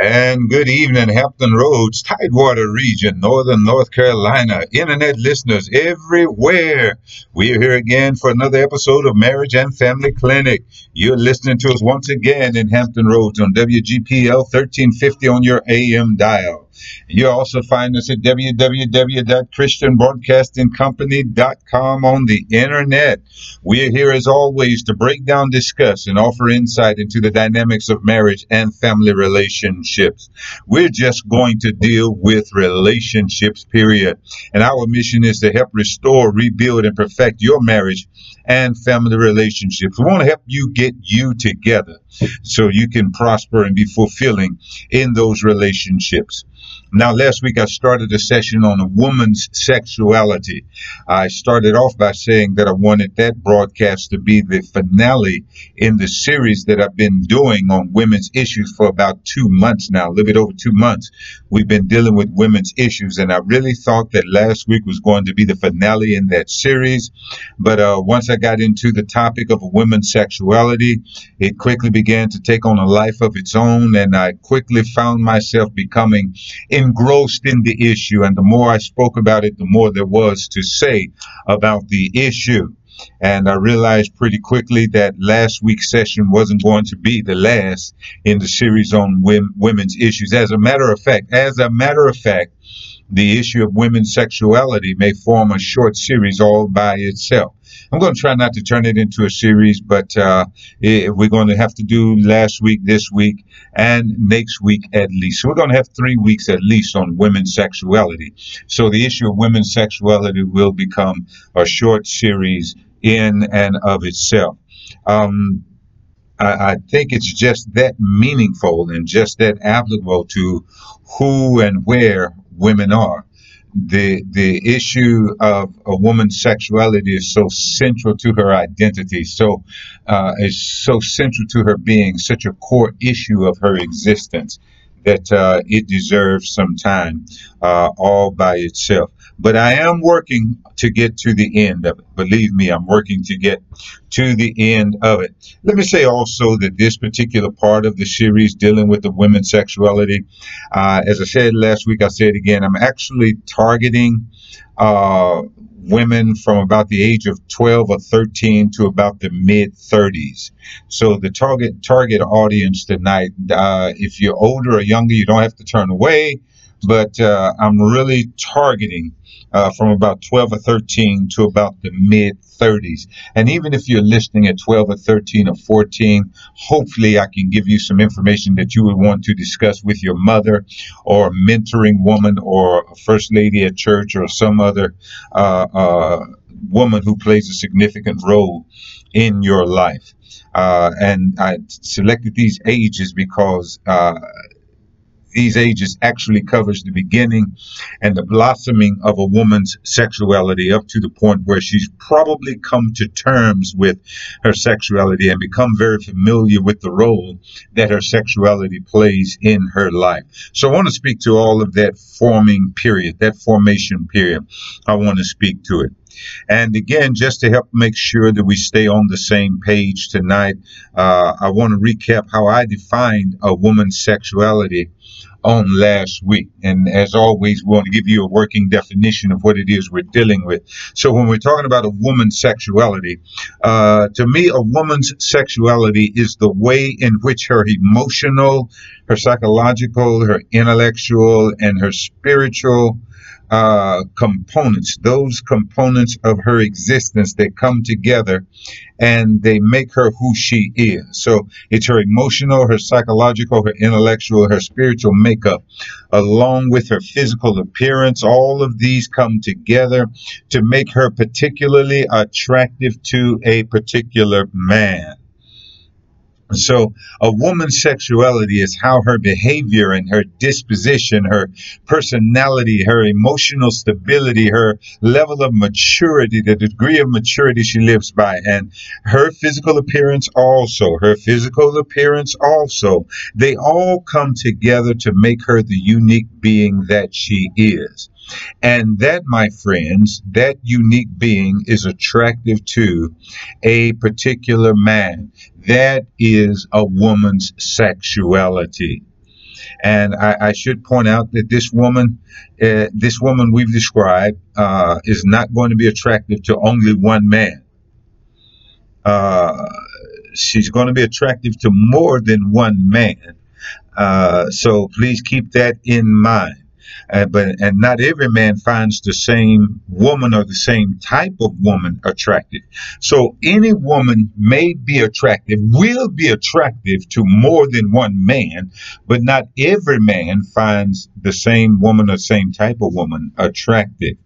And good evening, Hampton Roads, Tidewater region, Northern North Carolina, internet listeners everywhere. We are here again for another episode of Marriage and Family Clinic. You're listening to us once again in Hampton Roads on WGPL 1350 on your AM dial. You also find us at www.christianbroadcastingcompany.com on the internet. We are here as always to break down, discuss, and offer insight into the dynamics of marriage and family relationships. We're just going to deal with relationships, period. And our mission is to help restore, rebuild, and perfect your marriage and family relationships. We want to help you get you together so you can prosper and be fulfilling in those relationships. Now, last week I started a session on a woman's sexuality. I started off by saying that I wanted that broadcast to be the finale in the series that I've been doing on women's issues for about two months now, a little bit over two months. We've been dealing with women's issues, and I really thought that last week was going to be the finale in that series. But uh, once I got into the topic of a woman's sexuality, it quickly began to take on a life of its own, and I quickly found myself becoming engrossed in the issue. And the more I spoke about it, the more there was to say about the issue. And I realized pretty quickly that last week's session wasn't going to be the last in the series on women's issues. As a matter of fact, as a matter of fact, the issue of women's sexuality may form a short series all by itself. I'm going to try not to turn it into a series, but uh, we're going to have to do last week, this week, and next week at least. So we're going to have three weeks at least on women's sexuality. So the issue of women's sexuality will become a short series in and of itself. Um, I think it's just that meaningful and just that applicable to who and where women are. The the issue of a woman's sexuality is so central to her identity, so uh, is so central to her being, such a core issue of her existence that uh, it deserves some time uh, all by itself. But I am working to get to the end of it. Believe me, I'm working to get to the end of it. Let me say also that this particular part of the series dealing with the women's sexuality, uh, as I said last week, I said again, I'm actually targeting uh, women from about the age of 12 or 13 to about the mid 30s. So the target target audience tonight, uh, if you're older or younger, you don't have to turn away. But uh, I'm really targeting uh, from about 12 or 13 to about the mid 30s. And even if you're listening at 12 or 13 or 14, hopefully I can give you some information that you would want to discuss with your mother or a mentoring woman or a first lady at church or some other uh, uh, woman who plays a significant role in your life. Uh, and I selected these ages because uh, these ages actually covers the beginning and the blossoming of a woman's sexuality up to the point where she's probably come to terms with her sexuality and become very familiar with the role that her sexuality plays in her life. So I want to speak to all of that forming period, that formation period. I want to speak to it. And again, just to help make sure that we stay on the same page tonight, uh, I want to recap how I defined a woman's sexuality on last week. And as always, we want to give you a working definition of what it is we're dealing with. So when we're talking about a woman's sexuality, uh, to me, a woman's sexuality is the way in which her emotional, her psychological, her intellectual, and her spiritual uh, components, those components of her existence that come together and they make her who she is. So it's her emotional, her psychological, her intellectual, her spiritual makeup, along with her physical appearance. All of these come together to make her particularly attractive to a particular man. So, a woman's sexuality is how her behavior and her disposition, her personality, her emotional stability, her level of maturity, the degree of maturity she lives by, and her physical appearance also, her physical appearance also, they all come together to make her the unique being that she is. And that, my friends, that unique being is attractive to a particular man. That is a woman's sexuality. And I, I should point out that this woman, uh, this woman we've described, uh, is not going to be attractive to only one man. Uh, she's going to be attractive to more than one man. Uh, so please keep that in mind. Uh, but and not every man finds the same woman or the same type of woman attractive. So any woman may be attractive, will be attractive to more than one man, but not every man finds the same woman or same type of woman attractive.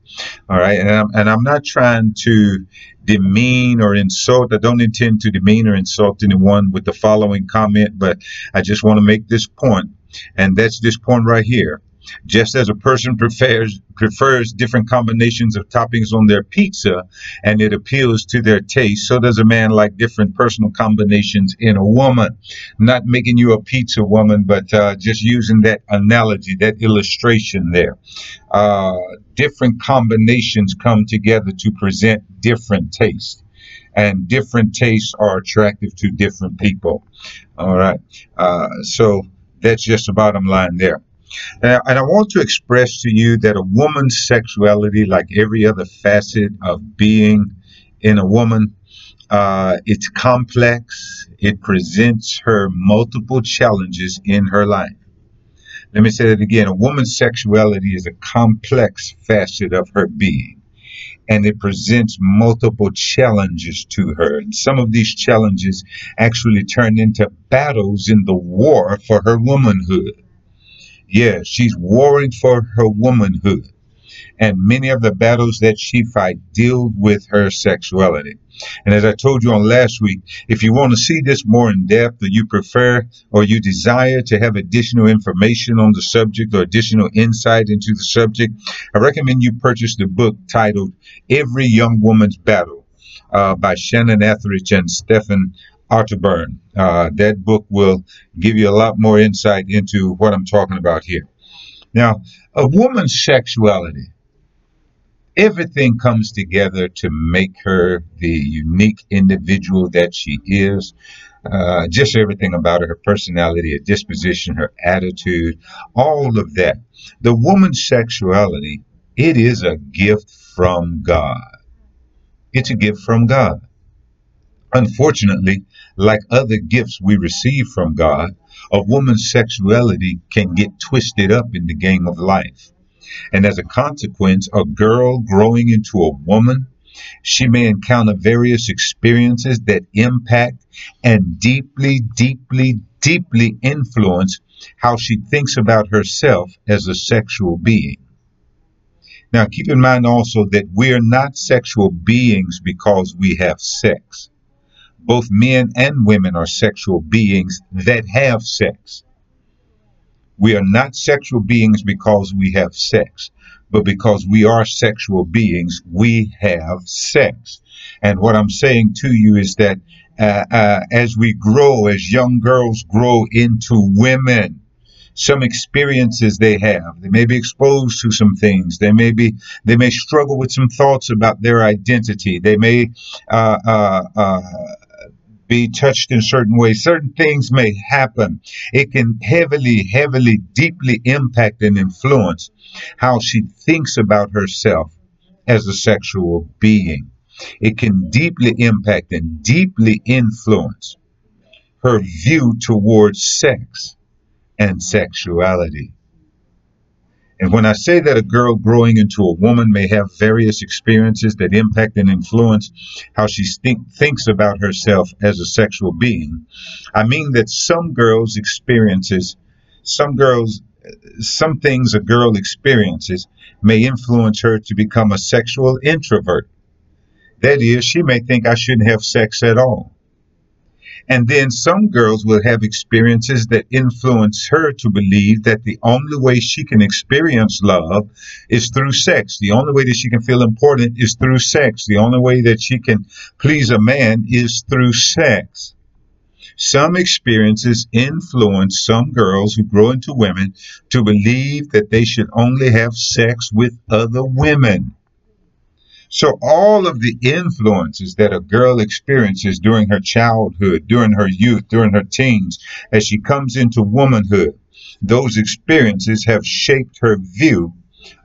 All right, and I'm, and I'm not trying to demean or insult. I don't intend to demean or insult anyone with the following comment, but I just want to make this point, and that's this point right here. Just as a person prefers prefers different combinations of toppings on their pizza and it appeals to their taste, so does a man like different personal combinations in a woman. Not making you a pizza woman, but uh, just using that analogy, that illustration there. Uh, different combinations come together to present different tastes and different tastes are attractive to different people. All right. Uh, so that's just the bottom line there. I, and I want to express to you that a woman's sexuality, like every other facet of being in a woman, uh, it's complex. It presents her multiple challenges in her life. Let me say that again. A woman's sexuality is a complex facet of her being, and it presents multiple challenges to her. And some of these challenges actually turn into battles in the war for her womanhood. Yes, she's warring for her womanhood. And many of the battles that she fights deal with her sexuality. And as I told you on last week, if you want to see this more in depth, or you prefer or you desire to have additional information on the subject or additional insight into the subject, I recommend you purchase the book titled Every Young Woman's Battle uh, by Shannon Ethridge and Stephen Arterburn. Uh, that book will give you a lot more insight into what I'm talking about here. Now, a woman's sexuality, everything comes together to make her the unique individual that she is. Uh, just everything about her, her personality, her disposition, her attitude, all of that. The woman's sexuality, it is a gift from God. It's a gift from God. Unfortunately, like other gifts we receive from God, a woman's sexuality can get twisted up in the game of life. And as a consequence, a girl growing into a woman, she may encounter various experiences that impact and deeply, deeply, deeply influence how she thinks about herself as a sexual being. Now, keep in mind also that we are not sexual beings because we have sex both men and women are sexual beings that have sex. We are not sexual beings because we have sex, but because we are sexual beings, we have sex. And what I'm saying to you is that uh, uh, as we grow, as young girls grow into women, some experiences they have. They may be exposed to some things. They may be. They may struggle with some thoughts about their identity. They may uh, uh, uh be touched in certain ways. Certain things may happen. It can heavily, heavily, deeply impact and influence how she thinks about herself as a sexual being. It can deeply impact and deeply influence her view towards sex and sexuality. And when I say that a girl growing into a woman may have various experiences that impact and influence how she think, thinks about herself as a sexual being, I mean that some girls' experiences, some girls, some things a girl experiences may influence her to become a sexual introvert. That is, she may think I shouldn't have sex at all. And then some girls will have experiences that influence her to believe that the only way she can experience love is through sex. The only way that she can feel important is through sex. The only way that she can please a man is through sex. Some experiences influence some girls who grow into women to believe that they should only have sex with other women. So all of the influences that a girl experiences during her childhood, during her youth, during her teens, as she comes into womanhood, those experiences have shaped her view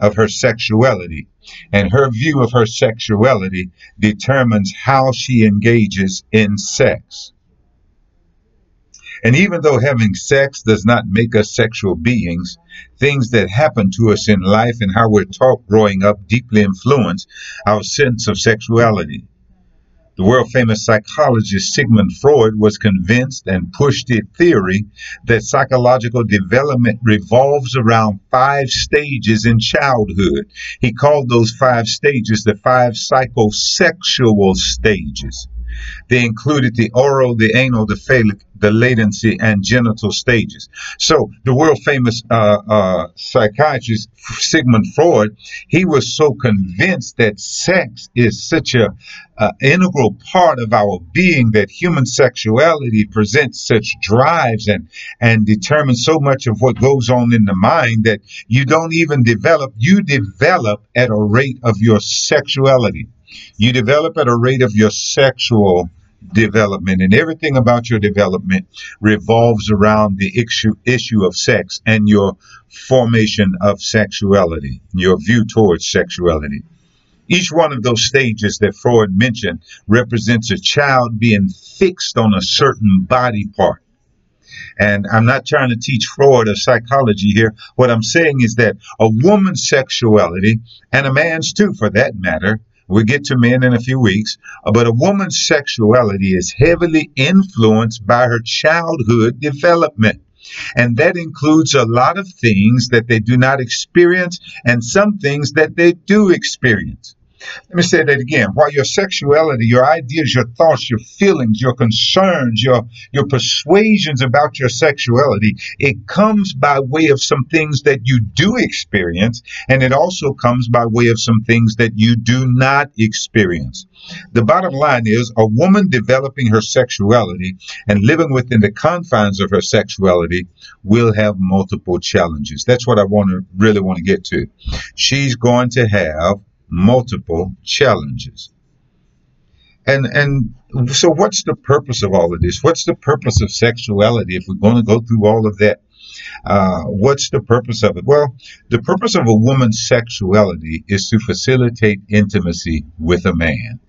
of her sexuality. And her view of her sexuality determines how she engages in sex. And even though having sex does not make us sexual beings, things that happen to us in life and how we're taught growing up deeply influence our sense of sexuality. The world famous psychologist Sigmund Freud was convinced and pushed the theory that psychological development revolves around five stages in childhood. He called those five stages the five psychosexual stages. They included the oral, the anal, the phallic, the latency, and genital stages. So the world famous uh, uh, psychiatrist Sigmund Freud, he was so convinced that sex is such a uh, integral part of our being that human sexuality presents such drives and and determines so much of what goes on in the mind that you don't even develop you develop at a rate of your sexuality you develop at a rate of your sexual development, and everything about your development revolves around the issue, issue of sex and your formation of sexuality, your view towards sexuality. Each one of those stages that Freud mentioned represents a child being fixed on a certain body part. And I'm not trying to teach Freud or psychology here. What I'm saying is that a woman's sexuality, and a man's too for that matter, We'll get to men in a few weeks. Uh, but a woman's sexuality is heavily influenced by her childhood development. And that includes a lot of things that they do not experience and some things that they do experience. Let me say that again. While your sexuality, your ideas, your thoughts, your feelings, your concerns, your, your persuasions about your sexuality, it comes by way of some things that you do experience, and it also comes by way of some things that you do not experience. The bottom line is a woman developing her sexuality and living within the confines of her sexuality will have multiple challenges. That's what I want to really want to get to. She's going to have multiple challenges. And and so what's the purpose of all of this? What's the purpose of sexuality if we're going to go through all of that? Uh, what's the purpose of it? Well, the purpose of a woman's sexuality is to facilitate intimacy with a man.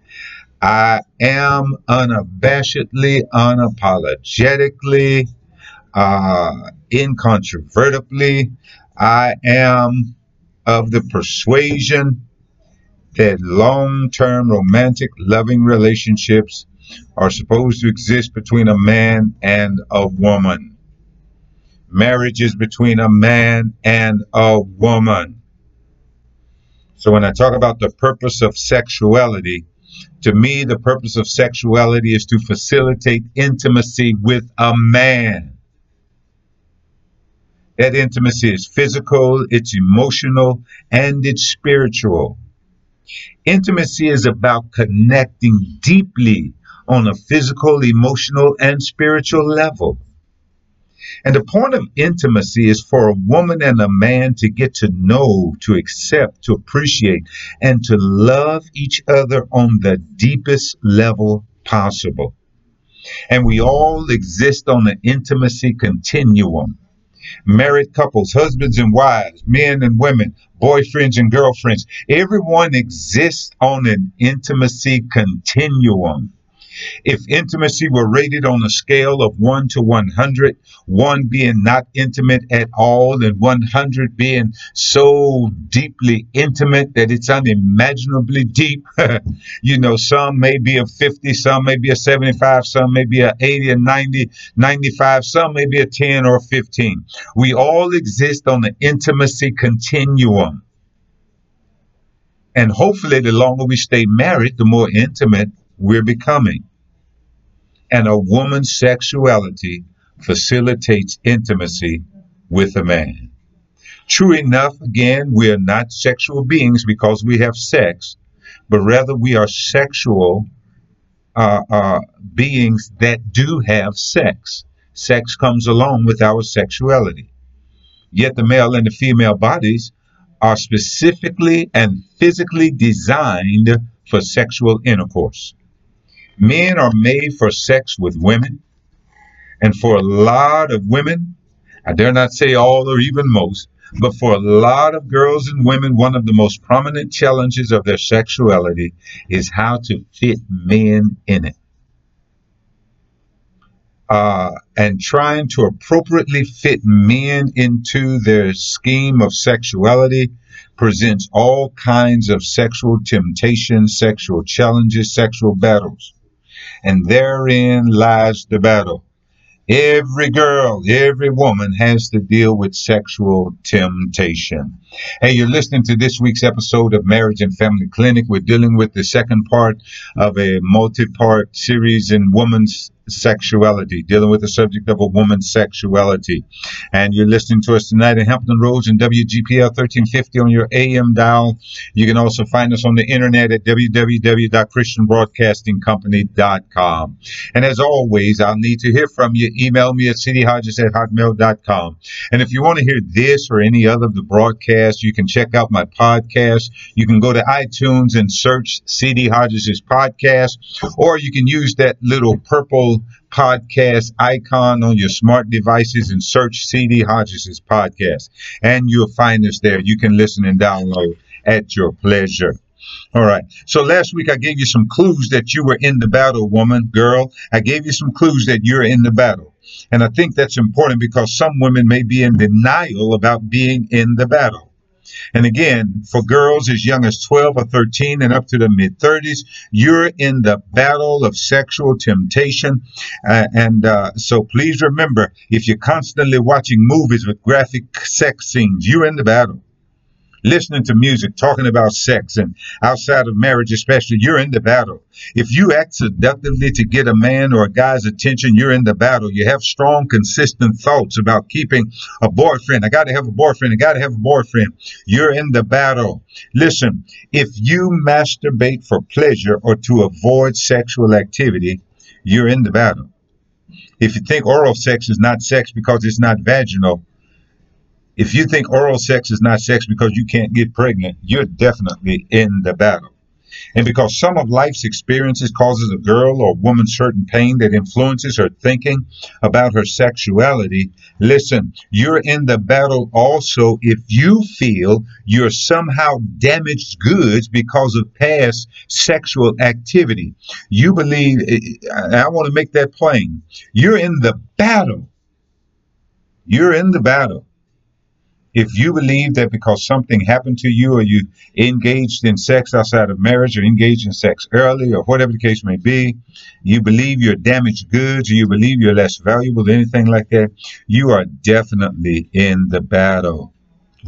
I am unabashedly, unapologetically, uh, incontrovertibly, I am of the persuasion that long term romantic loving relationships are supposed to exist between a man and a woman. Marriage is between a man and a woman. So when I talk about the purpose of sexuality, to me, the purpose of sexuality is to facilitate intimacy with a man. That intimacy is physical, it's emotional, and it's spiritual. Intimacy is about connecting deeply on a physical, emotional, and spiritual level. And the point of intimacy is for a woman and a man to get to know, to accept, to appreciate, and to love each other on the deepest level possible. And we all exist on an intimacy continuum married couples, husbands and wives, men and women, boyfriends and girlfriends. Everyone exists on an intimacy continuum. If intimacy were rated on a scale of 1 to 100, 1 being not intimate at all, and 100 being so deeply intimate that it's unimaginably deep, you know, some may be a 50, some may be a 75, some may be a 80 and 90, 95, some may be a 10 or 15. We all exist on the intimacy continuum. And hopefully, the longer we stay married, the more intimate we're becoming. And a woman's sexuality facilitates intimacy with a man. True enough, again, we are not sexual beings because we have sex, but rather we are sexual uh, uh, beings that do have sex. Sex comes along with our sexuality. Yet the male and the female bodies are specifically and physically designed for sexual intercourse. Men are made for sex with women, and for a lot of women, I dare not say all or even most, but for a lot of girls and women, one of the most prominent challenges of their sexuality is how to fit men in it. Uh, and trying to appropriately fit men into their scheme of sexuality presents all kinds of sexual temptations, sexual challenges, sexual battles. And therein lies the battle. Every girl, every woman has to deal with sexual temptation. Hey, you're listening to this week's episode of Marriage and Family Clinic. We're dealing with the second part of a multi part series in women's sexuality, dealing with the subject of a woman's sexuality. And you're listening to us tonight in Hampton Roads and WGPL 1350 on your AM dial. You can also find us on the internet at www.christianbroadcastingcompany.com. And as always, I'll need to hear from you. Email me at cdhodges at hotmail.com. And if you want to hear this or any other of the broadcasts, you can check out my podcast. You can go to iTunes and search CD Hodges' podcast, or you can use that little purple podcast icon on your smart devices and search CD Hodges' podcast. And you'll find us there. You can listen and download at your pleasure. All right. So last week I gave you some clues that you were in the battle, woman, girl. I gave you some clues that you're in the battle. And I think that's important because some women may be in denial about being in the battle. And again, for girls as young as 12 or 13 and up to the mid 30s, you're in the battle of sexual temptation. Uh, and uh, so please remember if you're constantly watching movies with graphic sex scenes, you're in the battle listening to music, talking about sex, and outside of marriage, especially, you're in the battle. If you act seductively to get a man or a guy's attention, you're in the battle. You have strong, consistent thoughts about keeping a boyfriend. I got to have a boyfriend. I got to have a boyfriend. You're in the battle. Listen, if you masturbate for pleasure or to avoid sexual activity, you're in the battle. If you think oral sex is not sex because it's not vaginal, if you think oral sex is not sex because you can't get pregnant, you're definitely in the battle. And because some of life's experiences causes a girl or woman certain pain that influences her thinking about her sexuality, listen, you're in the battle also if you feel you're somehow damaged goods because of past sexual activity. You believe, eh, eh, I want to make that plain. You're in the battle. You're in the battle if you believe that because something happened to you or you engaged in sex outside of marriage or engaged in sex early or whatever the case may be, you believe you're damaged goods or you believe you're less valuable than anything like that, you are definitely in the battle.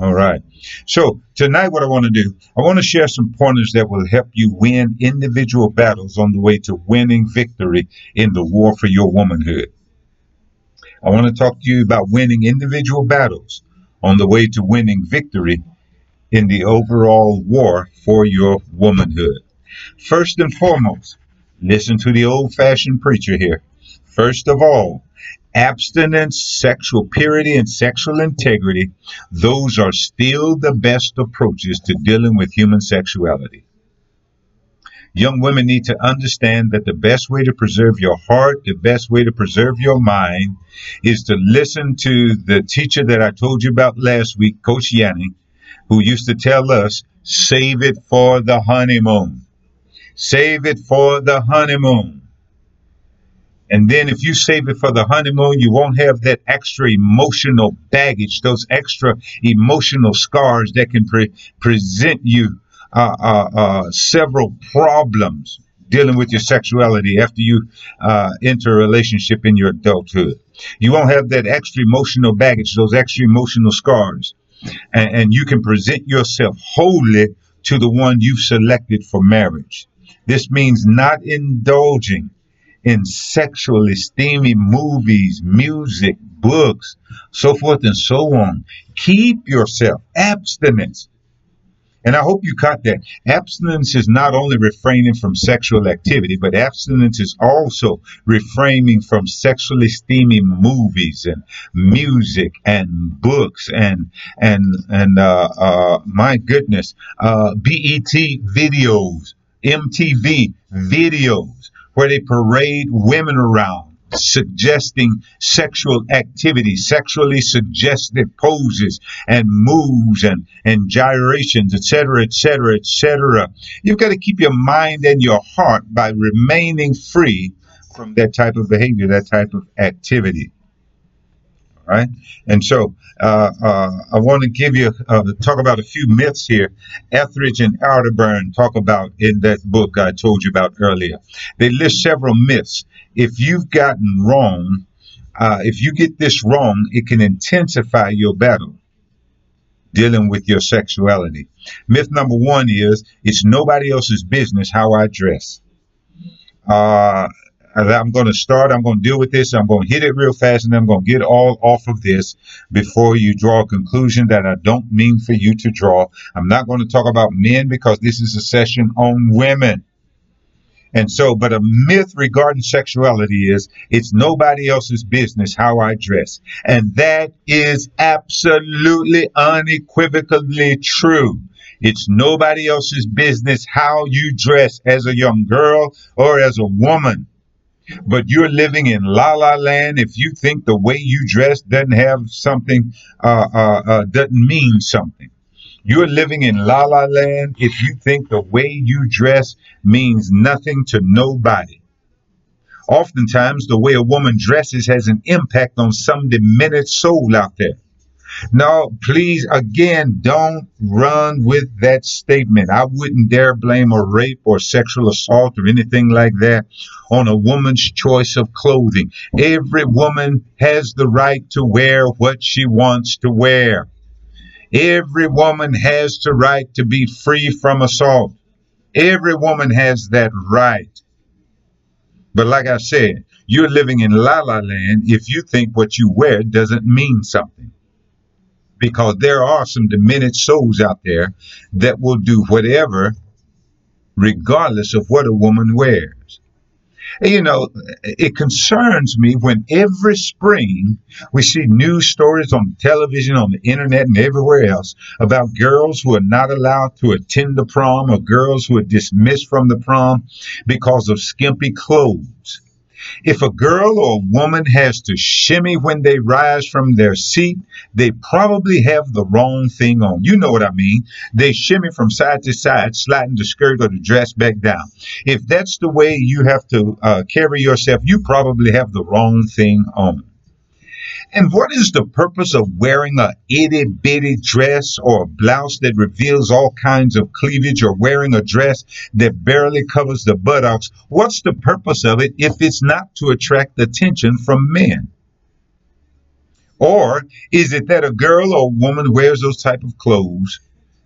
All right. So tonight, what I want to do, I want to share some pointers that will help you win individual battles on the way to winning victory in the war for your womanhood. I want to talk to you about winning individual battles on the way to winning victory in the overall war for your womanhood. First and foremost, listen to the old fashioned preacher here. First of all, abstinence, sexual purity, and sexual integrity, those are still the best approaches to dealing with human sexuality. Young women need to understand that the best way to preserve your heart, the best way to preserve your mind, is to listen to the teacher that I told you about last week, Coach Yanni, who used to tell us, save it for the honeymoon. Save it for the honeymoon. And then if you save it for the honeymoon, you won't have that extra emotional baggage, those extra emotional scars that can pre- present you uh, uh, uh, several problems dealing with your sexuality after you uh, enter a relationship in your adulthood. You won't have that extra emotional baggage, those extra emotional scars, and, and you can present yourself wholly to the one you've selected for marriage. This means not indulging in sexually steamy movies, music, books, so forth and so on. Keep yourself abstinence and I hope you caught that. Abstinence is not only refraining from sexual activity, but abstinence is also refraining from sexually steamy movies and music and books and and and uh, uh, my goodness, uh, BET videos, MTV videos, where they parade women around suggesting sexual activity, sexually suggestive poses and moves and, and gyrations, etc., etc., etc. You've got to keep your mind and your heart by remaining free from that type of behavior, that type of activity. All right, and so uh, uh, I want to give you uh, talk about a few myths here. Ethridge and Arterburn talk about in that book I told you about earlier. They list several myths if you've gotten wrong, uh, if you get this wrong, it can intensify your battle dealing with your sexuality. Myth number one is it's nobody else's business how I dress. Uh, I'm going to start. I'm going to deal with this. I'm going to hit it real fast, and I'm going to get all off of this before you draw a conclusion that I don't mean for you to draw. I'm not going to talk about men because this is a session on women. And so, but a myth regarding sexuality is it's nobody else's business how I dress. And that is absolutely unequivocally true. It's nobody else's business how you dress as a young girl or as a woman. But you're living in la la land if you think the way you dress doesn't have something, uh, uh, uh, doesn't mean something. You're living in la la land if you think the way you dress means nothing to nobody. Oftentimes, the way a woman dresses has an impact on some diminished soul out there. Now, please, again, don't run with that statement. I wouldn't dare blame a rape or sexual assault or anything like that on a woman's choice of clothing. Every woman has the right to wear what she wants to wear. Every woman has the right to be free from assault. Every woman has that right. But like I said, you're living in la la land if you think what you wear doesn't mean something. Because there are some diminished souls out there that will do whatever regardless of what a woman wears. You know, it concerns me when every spring we see news stories on television, on the internet, and everywhere else about girls who are not allowed to attend the prom or girls who are dismissed from the prom because of skimpy clothes. If a girl or a woman has to shimmy when they rise from their seat, they probably have the wrong thing on. You know what I mean? They shimmy from side to side, sliding the skirt or the dress back down. If that's the way you have to uh, carry yourself, you probably have the wrong thing on. And what is the purpose of wearing a itty bitty dress or a blouse that reveals all kinds of cleavage or wearing a dress that barely covers the buttocks? What's the purpose of it if it's not to attract attention from men? Or is it that a girl or woman wears those type of clothes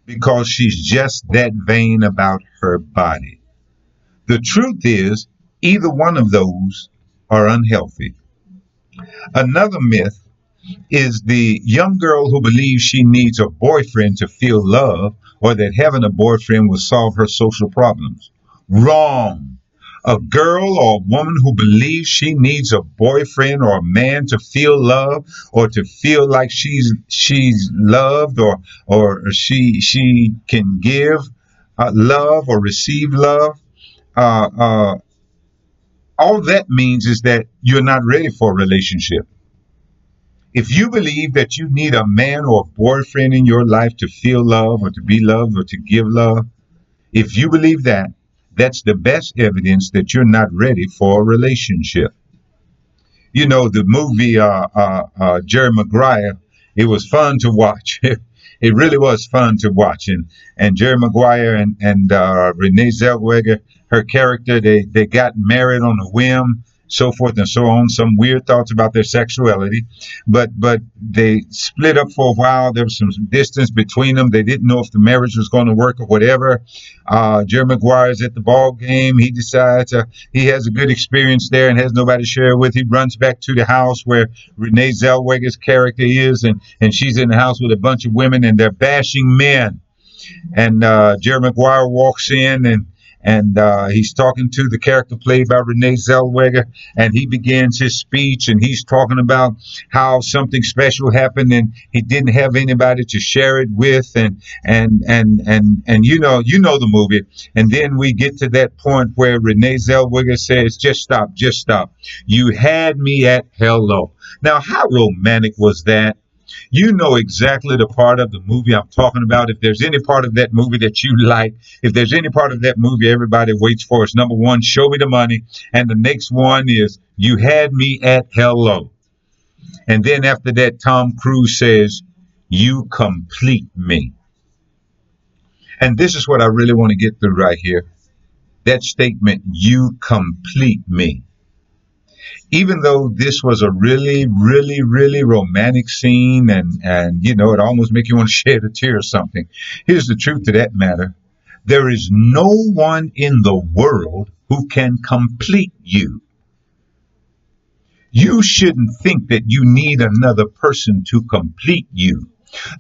because she's just that vain about her body? The truth is, either one of those are unhealthy. Another myth is the young girl who believes she needs a boyfriend to feel love or that having a boyfriend will solve her social problems. Wrong. A girl or a woman who believes she needs a boyfriend or a man to feel love or to feel like she's she's loved or or she she can give uh, love or receive love uh, uh, all that means is that you're not ready for a relationship. If you believe that you need a man or a boyfriend in your life to feel love or to be loved or to give love, if you believe that, that's the best evidence that you're not ready for a relationship. You know, the movie uh, uh, uh, Jerry Maguire, it was fun to watch. it really was fun to watch. And, and Jerry Maguire and, and uh, Renee Zellweger, her character. They they got married on a whim, so forth and so on. Some weird thoughts about their sexuality, but but they split up for a while. There was some distance between them. They didn't know if the marriage was going to work or whatever. Uh, Jerry Maguire is at the ball game. He decides uh, he has a good experience there and has nobody to share it with. He runs back to the house where Renee Zellweger's character is, and and she's in the house with a bunch of women, and they're bashing men. And uh, Jerry Maguire walks in and and uh, he's talking to the character played by Renee Zellweger, and he begins his speech, and he's talking about how something special happened, and he didn't have anybody to share it with, and and and and and you know you know the movie, and then we get to that point where Renee Zellweger says, "Just stop, just stop. You had me at hello." Now, how romantic was that? You know exactly the part of the movie I'm talking about. If there's any part of that movie that you like, if there's any part of that movie everybody waits for, it's number one, show me the money. And the next one is, you had me at hello. And then after that, Tom Cruise says, you complete me. And this is what I really want to get through right here. That statement, you complete me even though this was a really, really, really romantic scene and, and you know, it almost make you want to shed a tear or something. Here's the truth to that matter. There is no one in the world who can complete you. You shouldn't think that you need another person to complete you.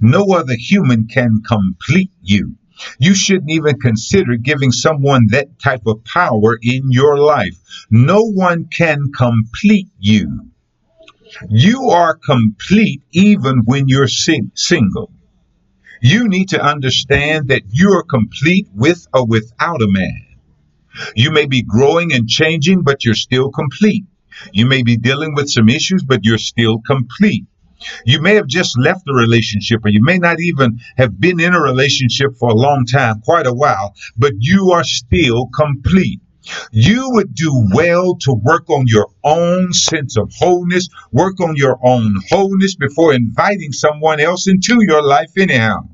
No other human can complete you. You shouldn't even consider giving someone that type of power in your life. No one can complete you. You are complete even when you're sing- single. You need to understand that you're complete with or without a man. You may be growing and changing, but you're still complete. You may be dealing with some issues, but you're still complete. You may have just left a relationship, or you may not even have been in a relationship for a long time, quite a while, but you are still complete. You would do well to work on your own sense of wholeness, work on your own wholeness before inviting someone else into your life, anyhow.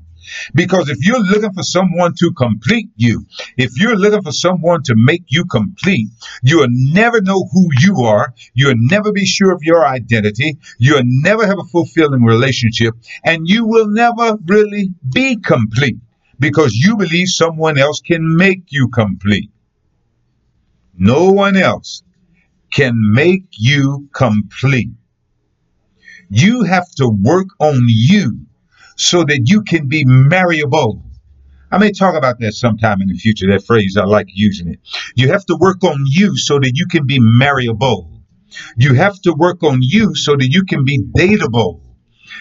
Because if you're looking for someone to complete you, if you're looking for someone to make you complete, you'll never know who you are. You'll never be sure of your identity. You'll never have a fulfilling relationship. And you will never really be complete because you believe someone else can make you complete. No one else can make you complete. You have to work on you so that you can be marriable. I may talk about that sometime in the future, that phrase, I like using it. You have to work on you so that you can be marriable. You have to work on you so that you can be dateable.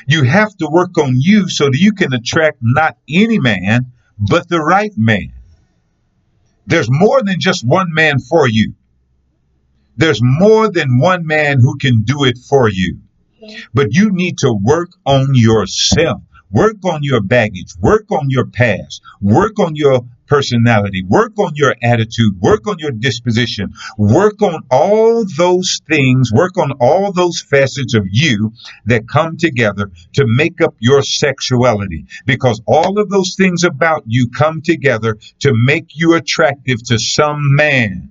You have to work on you so that you can attract not any man, but the right man. There's more than just one man for you. There's more than one man who can do it for you. But you need to work on yourself. Work on your baggage. Work on your past. Work on your personality. Work on your attitude. Work on your disposition. Work on all those things. Work on all those facets of you that come together to make up your sexuality. Because all of those things about you come together to make you attractive to some man.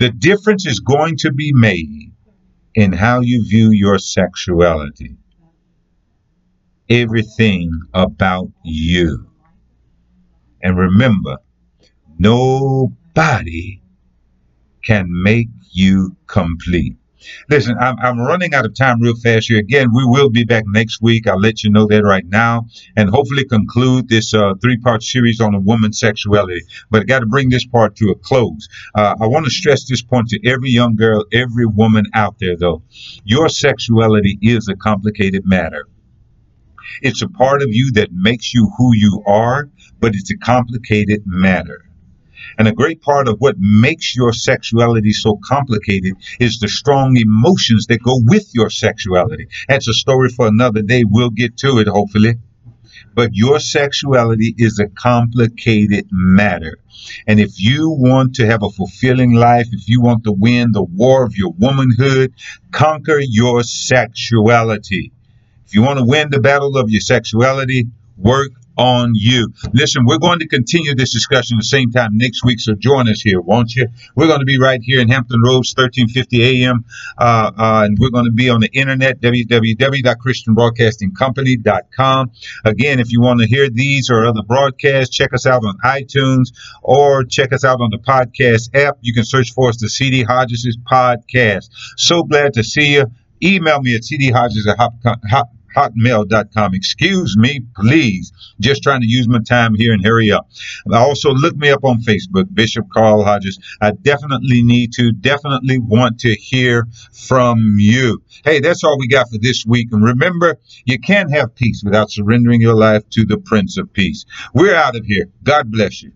The difference is going to be made in how you view your sexuality everything about you. And remember, nobody can make you complete. Listen, I'm, I'm running out of time real fast here. Again, we will be back next week. I'll let you know that right now and hopefully conclude this uh, three part series on a woman's sexuality. But I got to bring this part to a close. Uh, I want to stress this point to every young girl, every woman out there, though. Your sexuality is a complicated matter. It's a part of you that makes you who you are, but it's a complicated matter. And a great part of what makes your sexuality so complicated is the strong emotions that go with your sexuality. That's a story for another day. We'll get to it, hopefully. But your sexuality is a complicated matter. And if you want to have a fulfilling life, if you want to win the war of your womanhood, conquer your sexuality. If you want to win the battle of your sexuality, work on you. Listen, we're going to continue this discussion the same time next week, so join us here, won't you? We're going to be right here in Hampton Roads, 1350 AM, uh, uh, and we're going to be on the internet, www.christianbroadcastingcompany.com. Again, if you want to hear these or other broadcasts, check us out on iTunes or check us out on the podcast app. You can search for us, the CD Hodges' podcast. So glad to see you email me at cdhodges at hotmail.com. Excuse me, please. Just trying to use my time here and hurry up. Also, look me up on Facebook, Bishop Carl Hodges. I definitely need to, definitely want to hear from you. Hey, that's all we got for this week. And remember, you can't have peace without surrendering your life to the Prince of Peace. We're out of here. God bless you.